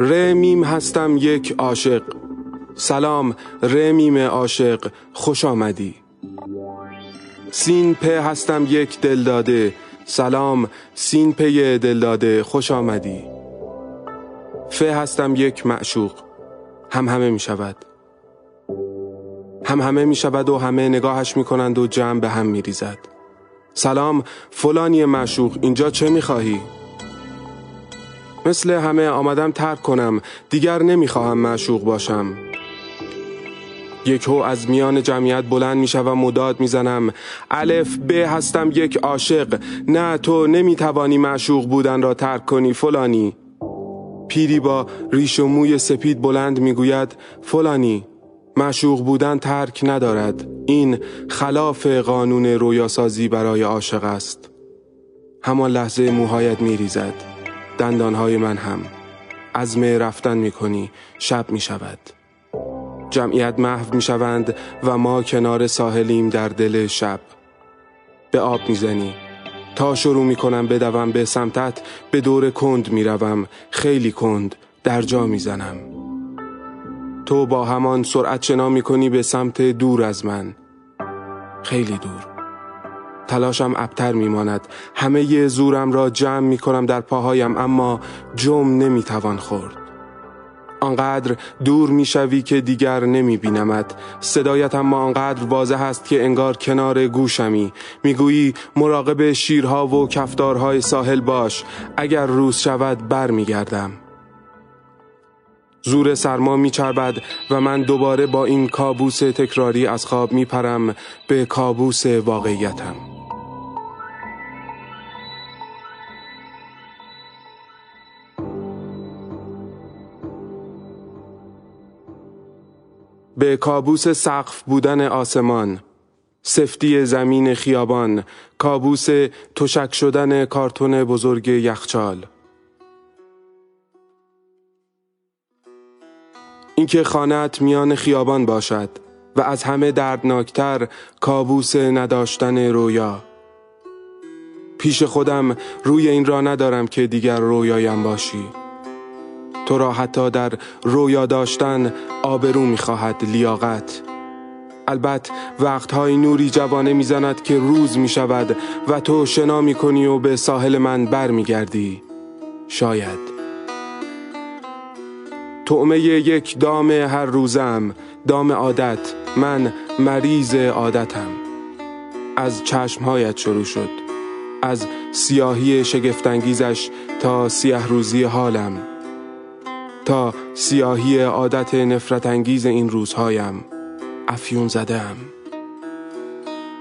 ر میم هستم یک عاشق. سلام ر میم عاشق خوش آمدی. سین پ هستم یک دلداده. سلام سین پی دلداده خوش آمدی. ف هستم یک معشوق. همهمه می شود. همهمه می شود و همه نگاهش می کنند و جمع به هم می ریزد. سلام فلانی معشوق اینجا چه می خواهی؟ مثل همه آمدم ترک کنم. دیگر نمی‌خواهم معشوق باشم. یک هو از میان جمعیت بلند می‌شوم و داد می‌زنم. الف ب هستم یک عاشق. نه تو نمی‌توانی معشوق بودن را ترک کنی فلانی. پیری با ریش و موی سپید بلند می‌گوید فلانی معشوق بودن ترک ندارد. این خلاف قانون رویاسازی برای عاشق است. همان لحظه موهایت میریزد. دندانهای من هم. عزم رفتن می‌کنی شب می‌شود جمعیت محو می‌شوند و ما کنار ساحلیم در دل شب. به آب می‌زنی تا شروع می‌کنم بدوم به سمتت به دور کند می‌روم خیلی کند در جا می‌زنم تو با همان سرعت شنا می‌کنی به سمت دور از من. خیلی دور. تلاشم ابتر میماند. همه زورم را جمع می‌کنم در پاهایم اما جم نمی‌توان خورد. آنقدر دور می‌شوی که دیگر نمیبینمت. صدایت اما آنقدر واضح است که انگار کنار گوشمی. می‌گویی مراقب شیرها و کفتارهای ساحل باش. اگر روز شود بر میگردم زور سرما میچربد و من دوباره با این کابوس تکراری از خواب میپرم به کابوس واقعیتم. به کابوس سقف بودن آسمان سفتی زمین خیابان کابوس تشک شدن کارتون بزرگ یخچال. اینکه خانت میان خیابان باشد و از همه دردناکتر کابوس نداشتن رویا. پیش خودم روی این را ندارم که دیگر رویایم باشی. تو را حتی در رویا داشتن آبرو می‌خواهد لیاقت. البته وقتهای نوری جوانه می‌زند که روز می‌شود و تو شنا می‌کنی و به ساحل من بر میگردی شاید. تعمه یک دام هر روزم دام عادت من مریض عادتم. از چشمهایت شروع شد. از سیاهی شگفتانگیزش تا سیاه روزی حالم. تا سیاهی عادت نفرت انگیز این روزهایم افیون زدم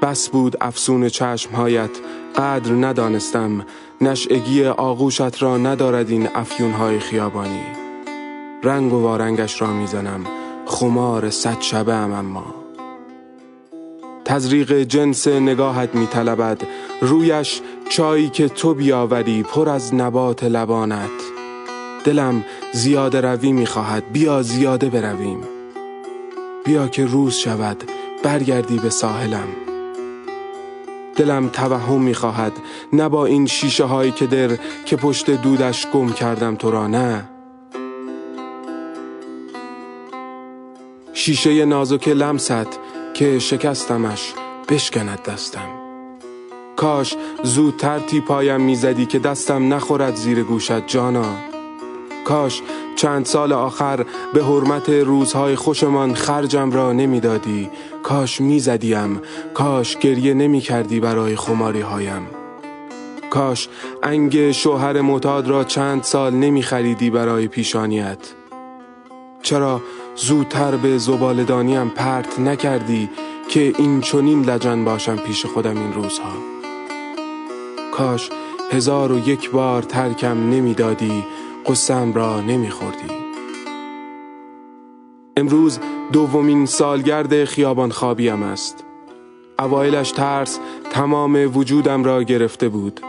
بس بود افسون چشمهایت قدر ندانستم. نشعگی آغوشت را ندارد این افیونهای خیابانی. رنگ و وارنگش را می‌زنم خمار صد شبه اما تزریق جنس نگاهت میطلبد. رویش چایی که تو بیاوری پر از نبات لبانت. دلم زیاده روی می‌خواهد. بیا زیاده برویم. بیا که روز شود برگردی به ساحلم. دلم توهم می‌خواهد. نه با این شیشه هایی که در که پشت دودش گم کردم تو را نه. شیشه نازک لمست که شکستمش بشکند دستم. کاش زودتر تیپایم می‌زدی که دستم نخورد زیر گوشت جانا. کاش چند سال آخر به حرمت روزهای خوشمان خرجم را نمی‌دادی. کاش می‌زدیم کاش گریه نمی کردی برای خماری هایم کاش انگ شوهر معتاد را چند سال نمی خریدی برای پیشانیت. چرا زودتر به زبالدانیم پرت نکردی که این چونین لجن باشم پیش خودم این روزها؟ کاش هزار و یک بار ترکم نمی‌دادی قصم را نمیخوردی. امروز دومین سالگرد خیابان خوابیم است. اوایلش ترس تمام وجودم را گرفته بود.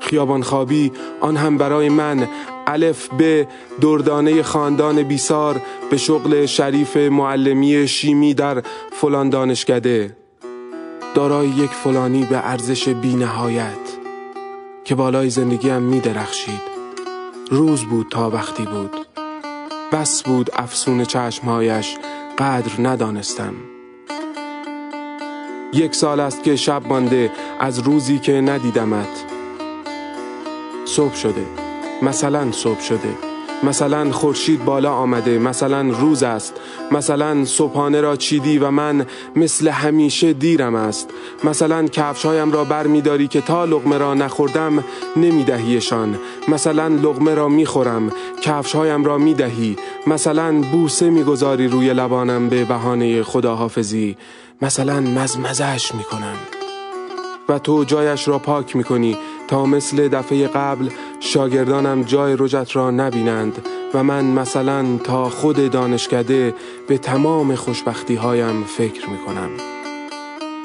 خیابان خوابی آن هم برای من الف به دردانه خاندان بیسار به شغل شریف معلمی شیمی در فلان دانشکده. دارای یک فلانی به ارزش بی نهایت که بالای زندگیم می درخشید روز بود تا وقتی بود. بس بود افسون چشمهایش قدر ندانستم. یک سال است که شب مانده از روزی که ندیدمت. صبح شده مثلا صبح شده. مثلا خورشید بالا آمده مثلا روز است مثلا صبحانه را چیدی و من مثل همیشه دیرم است. مثلا کفشهایم را بر می داری که تا لغمه را نخوردم نمیدهیشان. مثلا لغمه را می‌خورم کفشهایم را می دهی مثلا بوسه می‌گذاری روی لبانم به بهانه خداحافظی. مثلا مزمزش می‌کنم. و تو جایش را پاک می‌کنی تا مثل دفعه قبل شاگردانم جای رجت را نبینند و من مثلا تا خود دانشکده به تمام خوشبختی هایم فکر می کنم.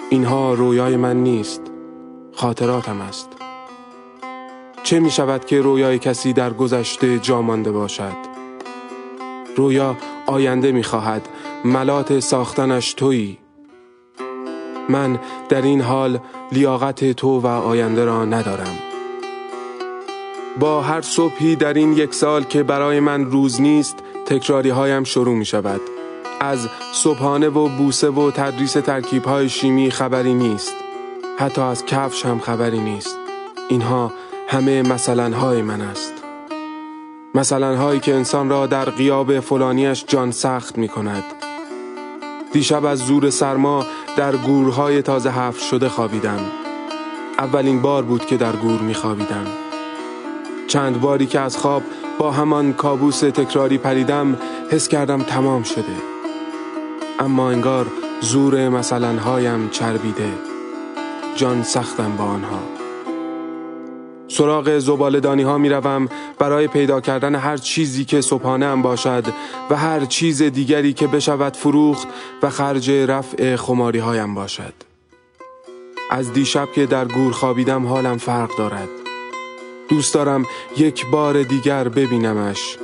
اینها رویای من نیست خاطراتم است. چه می شود که رویای کسی در گذشته جا مانده باشد؟ رویا آینده می خواهد ملات ساختنش تویی. من در این حال لیاقت تو و آینده را ندارم. با هر صبحی در این یک سال که برای من روز نیست تکراری هایم شروع می شود از صبحانه و بوسه و تدریس ترکیب های شیمی خبری نیست. حتی از کفش هم خبری نیست. اینها همه مثلا های من است. مثلا هایی که انسان را در قیاب فلانیش جان سخت می کند دیشب از زور سرما در گورهای تازه حفر شده خوابیدم. اولین بار بود که در گور می خوابیدم چند باری که از خواب با همان کابوس تکراری پریدم حس کردم تمام شده. اما انگار زور مثلا هایم چربیده. جان سختم با آنها. سراغ زبالدانی ها می روم برای پیدا کردن هر چیزی که صبحانه هم باشد و هر چیز دیگری که بشود فروخت و خرج رفع خماری هایم باشد. از دیشب که در گور خوابیدم حالم فرق دارد. دوست دارم یک بار دیگر ببینمش.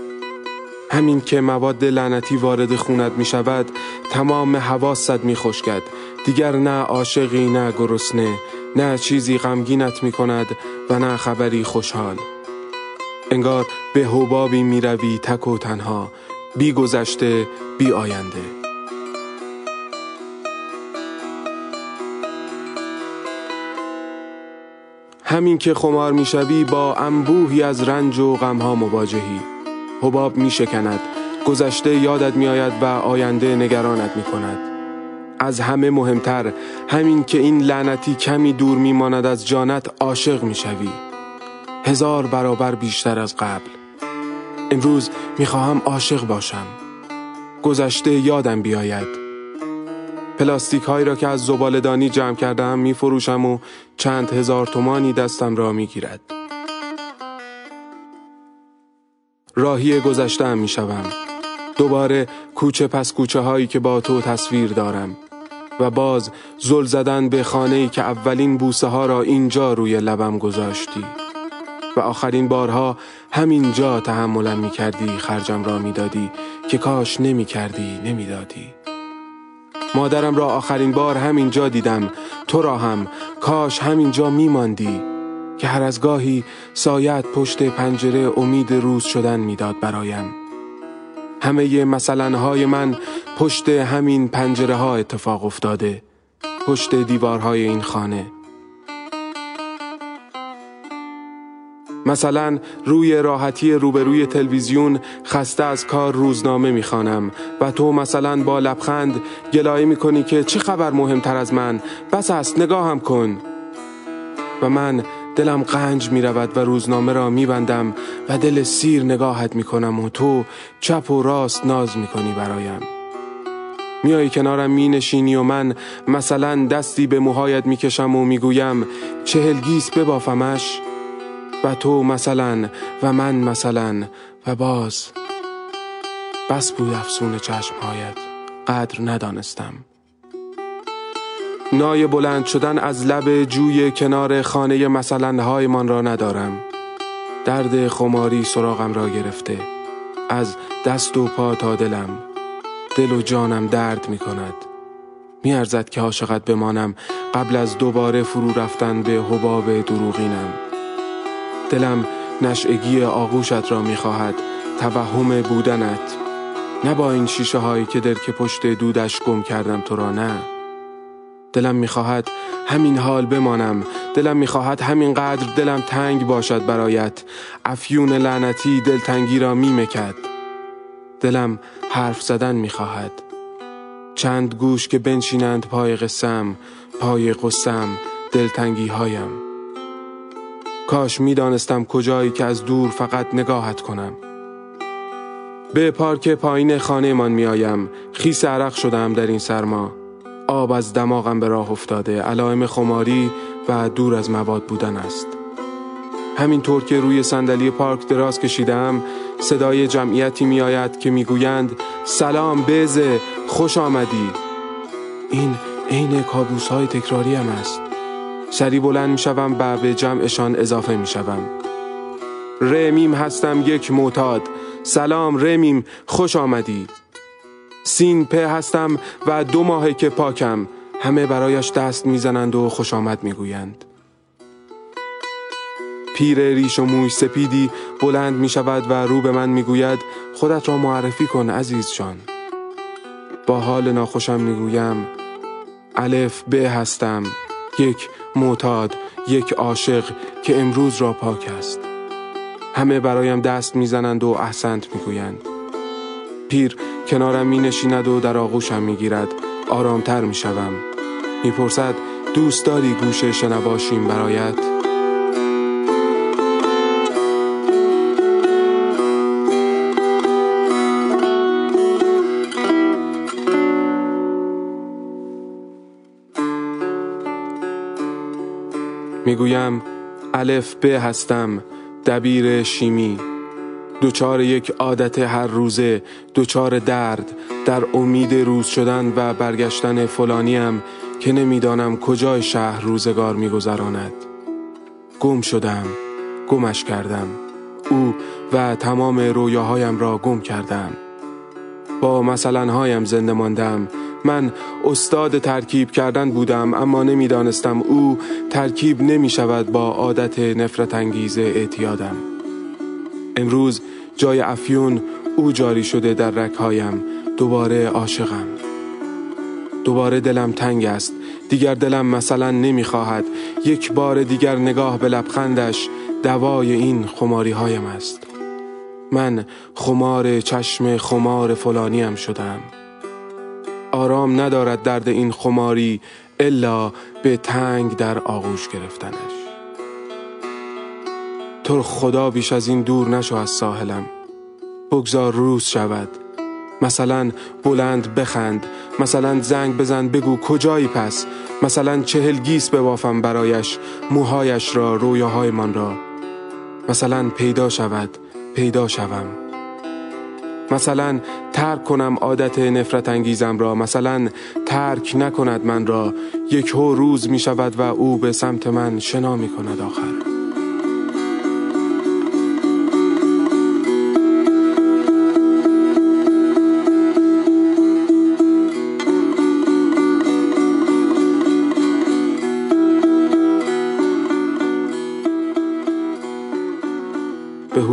همین که مواد لعنتی وارد خونت می شود تمام حواست می خشکد دیگر نه عاشقی نه گرسنه نه چیزی غمگینت می کند و نه خبری خوشحال. انگار به حبابی می روی تک و تنها بی گذشته بی آینده. همین که خمار می‌شوی با انبوهی از رنج و غمها مواجهی. حباب می شکند گذشته یادت می آید و آینده نگرانت می کند از همه مهمتر همین که این لعنتی کمی دور می ماند از جانت عاشق می شوی هزار برابر بیشتر از قبل. امروز می خواهم عاشق باشم. گذشته یادم بیاید. پلاستیک هایی را که از زبالدانی جمع کردم می فروشم و چند هزار تومانی دستم را می گیرد. راهی گذشتم می شوم. دوباره کوچه پس کوچه هایی که با تو تصویر دارم و باز زل زدن به خانه ای که اولین بوسه ها را اینجا روی لبم گذاشتی و آخرین بارها همینجا تحملم می کردی خرجم را می دادی که کاش نمی کردی نمی دادی. مادرم را آخرین بار همینجا دیدم. تو را هم. کاش همینجا میماندی. که هر از گاهی سایت پشت پنجره امید روز شدن می‌داد برایم. همه مثلا های من پشت همین پنجره ها اتفاق افتاده. پشت دیوارهای این خانه. مثلا روی راحتی روبروی تلویزیون خسته از کار روزنامه می‌خوانم و تو مثلا با لبخند گلایه می‌کنی که چه خبر مهمتر از من؟ بس است نگاهم کن. و من دلم قنج می رود و روزنامه را می بندم و دل سیر نگاهت می کنم و تو چپ و راست ناز می کنی برایم. میایی کنارم می نشینی و من مثلا دستی به موهایت می کشم و می گویم چهلگیس ببافمش. و تو مثلا و من مثلا و باز. بس بود افسون چشمهایت. قدر ندانستم. نای بلند شدن از لب جوی کنار خانه مثلا هایمان را ندارم. درد خماری سراغم را گرفته. از دست و پا تا دلم. دل و جانم درد می کند. می ارزد که عاشقت بمانم. قبل از دوباره فرو رفتن به حباب دروغینم. دلم نشعگی آغوشت را می‌خواهد توهم بودنت. نه با این شیشه هایی که در که پشت دودش گم کردم تو را نه. دلم می‌خواهد همین حال بمانم. دلم می‌خواهد همین قدر دلم تنگ باشد برایت. افیون لعنتی دلتنگی را میمکد. دلم حرف زدن می‌خواهد. چند گوش که بنشینند پای قسم پای قسم دلتنگی هایم کاش می‌دانستم کجایی که از دور فقط نگاهت کنم. به پارک پایین خانه من میآیم. خیس عرق شدم در این سرما. آب از دماغم به راه افتاده. علائم خماری و دور از مواد بودن است. همینطور که روی صندلی پارک دراز کشیدم صدای جمعیتی میآید که می‌گویند سلام بزه خوش آمدی. این عین کابوس های تکراری هم است. سری بلند می‌شوم و به جمعشان اضافه می‌شوم. رمیم هستم یک معتاد. سلام رمیم خوش آمدی. سین په هستم و دو ماهه که پاکم. همه برایش دست می‌زنند و خوش آمد می‌گویند. پیر ریش و موی سپیدی بلند می شود و رو به من می‌گوید خودت را معرفی کن عزیز جان. با حال ناخوشم می‌گویم الف ب هستم. یک معتاد یک عاشق که امروز را پاک است. همه برایم دست می‌زنند و احسنت می‌گویند. پیر کنارم می نشیند و در آغوشم می گیرد آرامتر می شوم می پرسد دوست داری گوشه شنواشیم برایت؟ می‌گویم الف ب هستم دبیر شیمی. دوچار یک عادت هر روزه دوچار درد. در امید روز شدن و برگشتن فلانیم که نمی‌دانم کجای شهر روزگار میگذراند. گم شدم گمش کردم. او و تمام رویاهایم را گم کردم. با مثلا هایم زنده ماندم. من استاد ترکیب کردن بودم اما نمی‌دانستم او ترکیب نمی شود با عادت نفرت انگیز اعتیادم. امروز جای افیون او جاری شده در رکهایم دوباره عاشقم. دوباره دلم تنگ است. دیگر دلم مثلا نمی‌خواهد. یک بار دیگر نگاه به لبخندش دوای این خماری هایم است. من خمار چشم خمار فلانیم شدم. آرام ندارد درد این خماری الا به تنگ در آغوش گرفتنش. تو خدا بیش از این دور نشو از ساحلم. بگذار روز شود. مثلا بلند بخند. مثلا زنگ بزن بگو کجایی پس. مثلا چهل گیس ببافم برایش موهایش را رویاهایمان را. مثلا پیدا شود پیدا شوم. مثلا ترک کنم عادت نفرت انگیزم را مثلا ترک نکند من را. یک هو روز می شود و او به سمت من شنا می کند آخر.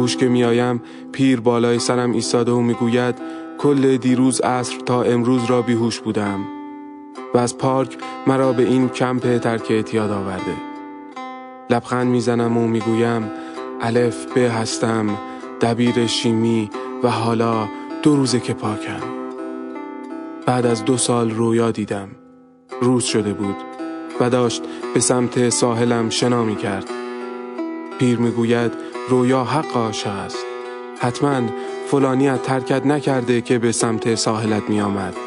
هوش که میآیم پیر بالای سرم ایستاده و می‌گوید کل دیروز عصر تا امروز را بیهوش بودم و از پارک مرا به این کمپ ترک اعتیاد آورده. لبخند می‌زنم و می‌گویم الف به هستم دبیر شیمی و حالا دو روزه که پاکم. بعد از دو سال رویا دیدم. روز شده بود و داشت به سمت ساحلم شنا می کرد پیر می‌گوید رویا حق عاشق است. حتما فلانیت ترکت نکرده که به سمت ساحلت می آمد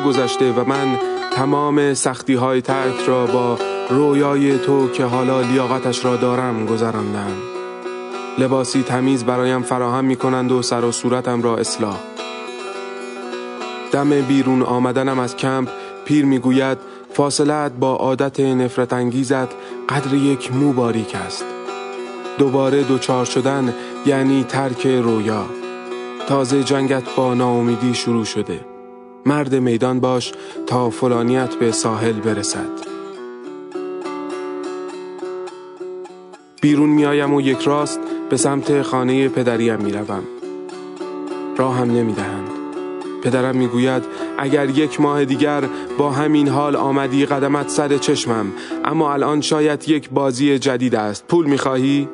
گذشته و من تمام سختی های ترک را با رویای تو که حالا لیاقتش را دارم گذراندم. لباسی تمیز برایم فراهم می کنند و سر و صورتم را اصلاح. دم بیرون آمدنم از کمپ پیر می‌گوید فاصلت با عادت نفرت انگیزت قدر یک مو باریک است. دوباره دوچار شدن یعنی ترک رویا. تازه جنگت با ناامیدی شروع شده. مرد میدان باش تا فلانیت به ساحل برسد. بیرون میایم و یک راست به سمت خانه پدریم می‌روم. راهم نمی‌دهند. پدرم می‌گوید اگر یک ماه دیگر با همین حال آمدی قدمت سر چشمم اما الان شاید یک بازی جدید است. پول می‌خواهی؟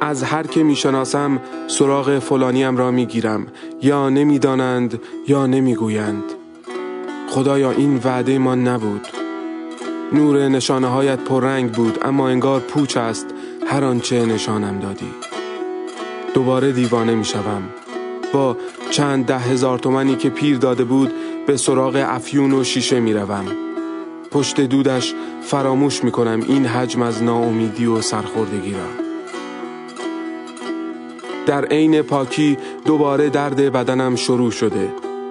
از هر که می‌شناسم سراغ فلانیم را می‌گیرم یا نمی‌دانند یا نمی‌گویند. خدایا این وعده ما نبود. نور نشانه هایت پررنگ بود اما انگار پوچ است هر آنچه نشانم دادی. دوباره دیوانه می‌شوم. با چند ده هزار تومنی که پیر داده بود به سراغ افیون و شیشه می‌روم. پشت دودش فراموش می‌کنم این حجم از ناامیدی و سرخوردگی را. در عین پاکی دوباره درد بدنم شروع شده.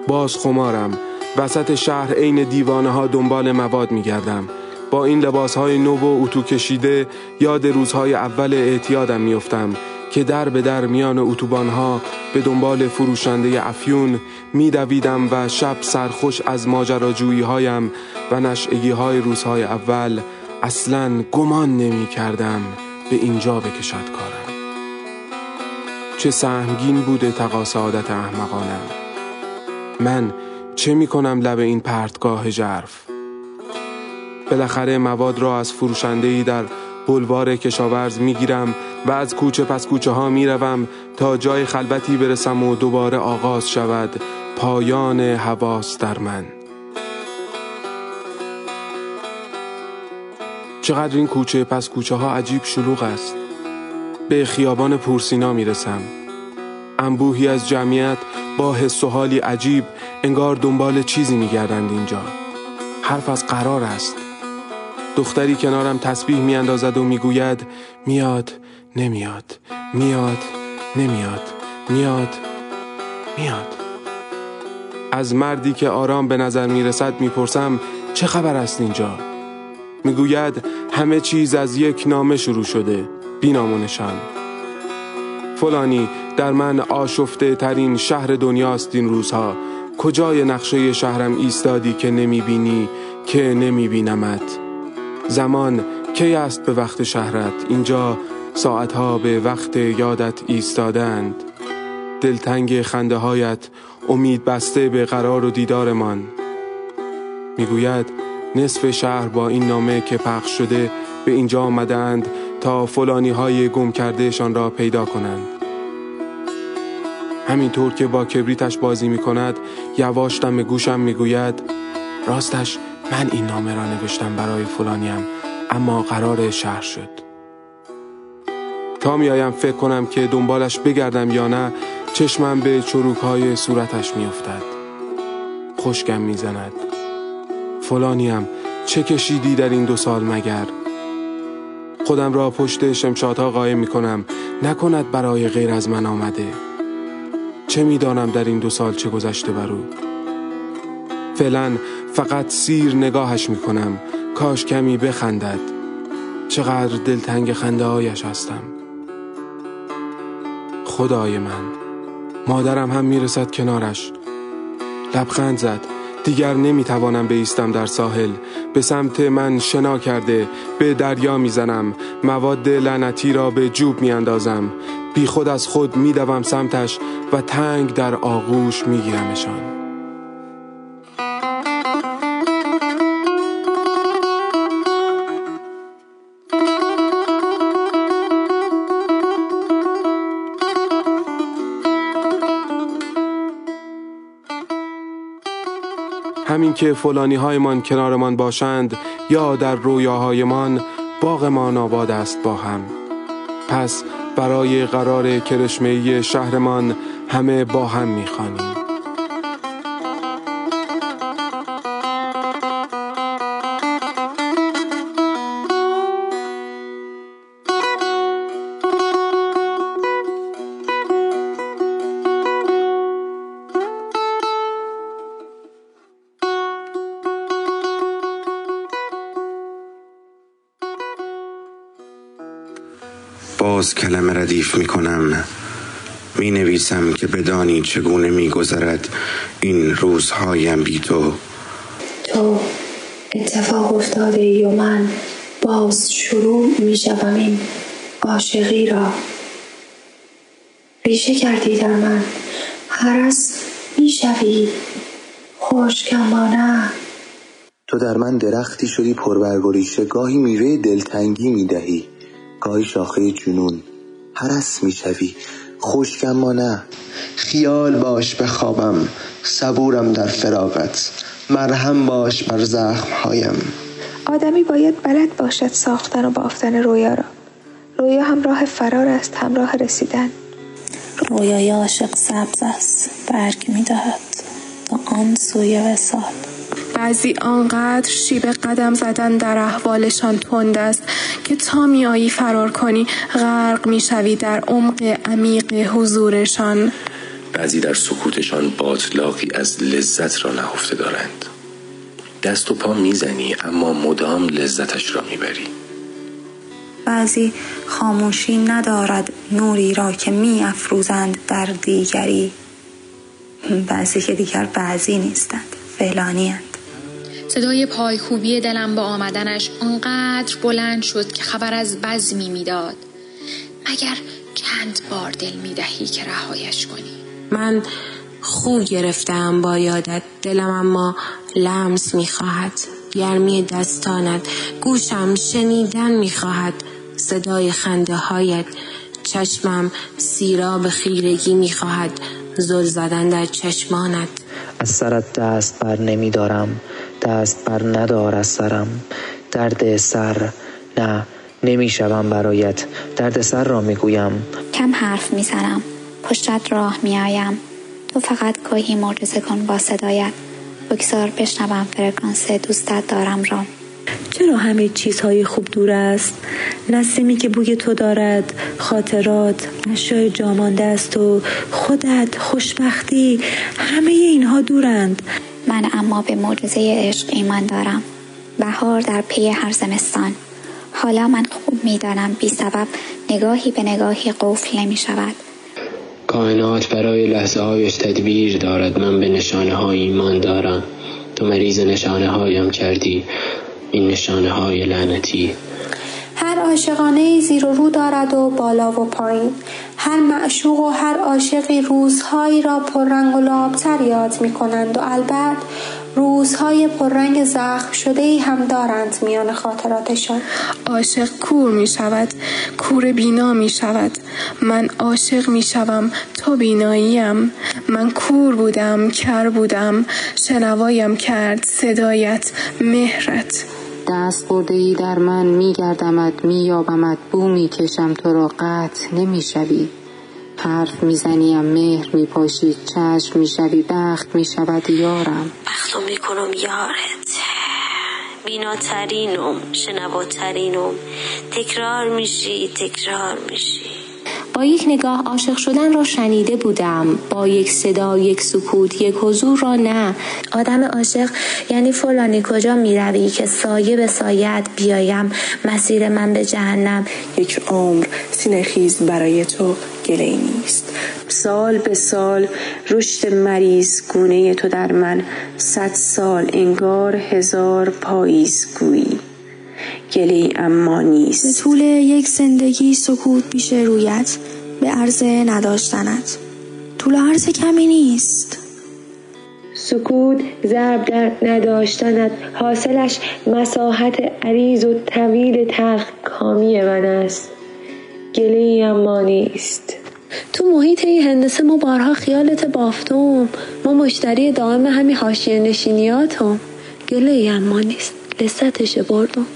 باز خمارم. وسط شهر عین دیوانه ها دنبال مواد می گردم. با این لباس های نو و اتو کشیده یاد روزهای اول اعتیادم میافتم که در به در میان اتوبان ها به دنبال فروشنده افیون میدویدم و شب سرخوش از ماجراجویی هایم و نشعگی های روزهای اول اصلا گمان نمی کردم به اینجا بکشد کارم. چه سهمگین بوده تقاس عادت احمقانم من چه می کنم لب این پرتگاه جرف بالاخره مواد را از فروشنده در بلوار کشاورز می گیرم و از کوچه پس کوچه ها می روم تا جای خلبتی برسم و دوباره آغاز شود پایان حواس در من. چقدر این کوچه پس کوچه ها عجیب شلوغ است. به خیابان پورسینا می‌رسم. انبوهی از جمعیت با حس و حالی عجیب انگار دنبال چیزی میگردند اینجا. حرف از قرار است. دختری کنارم تسبیح میاندازد و می‌گوید میاد نمیاد میاد نمیاد میاد میاد. از مردی که آرام به نظر می‌رسد می‌پرسم چه خبر است اینجا؟ می‌گوید همه چیز از یک نامه شروع شده. بینامونشان. فلانی در من آشفته ترین شهر دنیاست این روزها. کجای نقشه شهرم ایستادی که نمی‌بینی که نمیبینمت؟ زمان کی است به وقت شهرت؟ اینجا ساعتها به وقت یادت ایستادند. دلتنگ خنده هایت امید بسته به قرار و دیدارمان. می‌گوید نصف شهر با این نامه که پخش شده به اینجا آمدند تا فلانی های گم کردهشان را پیدا کنند. همینطور که با کبریتش بازی می کند یواش دم گوشم می گوید راستش من این نامه را نوشتم برای فلانیم اما قرار شهر شد. تا میایم فکر کنم که دنبالش بگردم یا نه چشمم به چروک های صورتش میافتد. خشکم می‌زند. فلانیم چه کشیدی در این دو سال مگر؟ خودم را پشت شمشادها قایم می کنم نکند برای غیر از من آمده. چه می‌دانم در این دو سال چه گذشته بر او فعلا فقط سیر نگاهش می کنم کاش کمی بخندد. چقدر دلتنگ خنده هایش هستم. خدای من. مادرم هم می‌رسد کنارش. لبخند زد. دیگر نمی‌توانم بیستم در ساحل. به سمت من شنا کرده به دریا می‌زنم. مواد لعنتی را به جوب میاندازم. بی خود از خود میدوم سمتش و تنگ در آغوش میگیرمشان. که فلانی هایمان کنارمان باشند یا در رویاهایمان باغمان آباد است با هم. پس برای قرار کرشمهی شهرمان همه با هم می‌خوانیم. باز کلمه ردیف می کنم می نویسم که بدانی چگونه می گذرد این روزهایم بی تو. تو اتفاق افتاده ای و من باز شروع می شوم این عاشقی را. ریشه کردی در من. هرس می شوی نه. تو در من درختی شدی پربرگ گاهی میوه دلتنگی می دهی گاهی شاخه جنون. هرس می‌شوی. خشک اما نه. خیال باش به خوابم صبورم در فراغت. مرهم باش بر زخمهایم. آدمی باید بلد باشد ساختن و بافتن رویا را. رویا هم راه فرار است هم راه رسیدن. رویای عاشق سبز است برگ می‌دهد. تا آن سوی وسال. بعضی آنقدر شیب قدم زدن در احوالشان تند است که تا میایی فرار کنی غرق می‌شوی در عمق عمیق حضورشان. بعضی در سکوتشان باطلاقی از لذت را نهفته دارند. دست و پا می‌زنی اما مدام لذتش را می‌بری. بعضی خاموشی ندارد نوری را که می افروزند در دیگری. بعضی که دیگر بعضی نیستند فلانی صدای پایکوبی دلم با آمدنش آنقدر بلند شد که خبر از بزمی می‌داد. مگر چند بار دل می‌دهی که رهایش کنی؟ من خو گرفتم با یادت. دلم اما لمس می‌خواهد. گرمی دستانت. گوشم شنیدن می‌خواهد. صدای خنده هایت چشمم سیراب خیرگی می‌خواهد. زل زدن در چشمانت. از سرت دست بر نمیدارم. دست بر ندار از سرم. درد سر نه نمی‌شوم برایت. درد سر را می‌گویم. کم حرف می‌زنم. پشتت راه میآیم. تو فقط گاهی معجزه کن با صدایت. بگذار بشنوم فرکانس دوستت دارم را. چرا همه چیزهای خوب دور است؟ نسیمی که بوی تو دارد خاطرات اشیای جامانده است و خودت خوشبختی همه اینها دورند. من اما به معجزه عشق ایمان دارم. بهار در پی هر زمستان. حالا من خوب می‌دانم بی سبب نگاهی به نگاهی قفل نمی شود کائنات برای لحظه هایش تدبیر دارد. من به نشانه های ایمان دارم. تو مریض نشانه هایم کردی. این نشانه های لعنتی. هر عاشقانه زیر و رو دارد و بالا و پایین. هر معشوق و هر عاشقی روزهایی را پررنگ و لابتر یاد می کنند و البته روزهای پررنگ زخم شده ای هم دارند میان خاطراتشان. عاشق کور می شود کور بینا می شود من عاشق می شوم تو بیناییم. من کور بودم کر بودم. شنوایم کرد صدایت مهرت. دست برده ای در من می گردمت می یابمت بو می کشم تو را قطع نمی شوی حرف می‌زنیم مهر میپاشی چشم می‌شوی بخت می‌شود یارم. بختو می‌کنم یارت. بیناترینم شنواترینم. تکرار میشی تکرار میشی. با یک نگاه عاشق شدن را شنیده بودم. با یک صدا یک سکوت یک حضور را نه. آدم عاشق یعنی فلانی کجا می‌روی که سایه به سایت بیایم مسیر من به جهنم. یک عمر سینخیز برای تو گله نیست. سال به سال رشد مریض گونه تو در من. صد سال انگار هزار پاییز گویی. گله اما نیست. به طول یک زندگی سکوت پیش رویت به عرض نداشتنت. طول عرض کمی نیست. سکوت ضرب در نداشتنت حاصلش مساحت عریض و طویل تلخ کامی من است. گله اما نیست. تو محیط این هندسه ما بارها خیالت بافتم. ما مشتری دائم همین حاشیه نشینیاتم. گله اما نیست. لذتش بردم.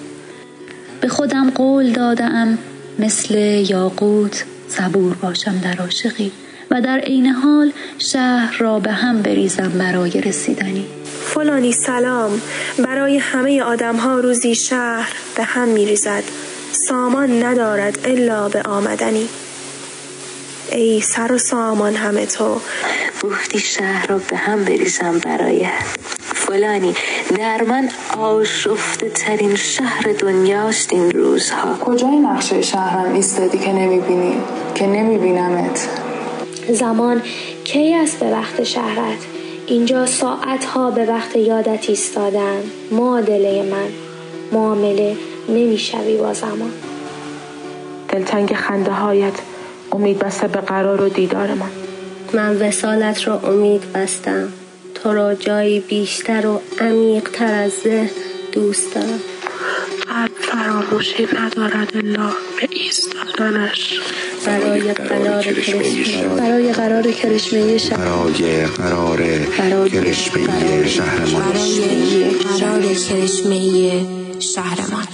به خودم قول دادم مثل یاقوت صبور باشم در عاشقی و در عین حال شهر را به هم بریزم برای رسیدنی. فلانی سلام برای همه آدم ها روزی شهر به هم می ریزد سامان ندارد الا به آمدنی. ای سر و سامان همه تو. گفتی شهر را به هم بریزم برایت. فلانی. در من آشفته ترین شهر دنیاست این روزها. کجای نقشه شهرم ایستادی که نمی‌بینی؟ که نمیبینمت. زمان کی است به وقت شهرت؟ اینجا ساعت ها به وقت یادت ایستادن. معادله من. معامله نمی‌شوی با زمان. دلتنگ خنده هایت امید بسته به قرار و دیدار من. من وسالت را امید بستم. تو را جایی بیشتر و عمیق تر از ذهن دوست دارم. قلب فراموشی ندارد الا به ایستادنش. برای قرار کرشمه برای قرار کرشمه شهر برای قرار کرشمه شهرمان. برای قرار کرشمه شهرمان.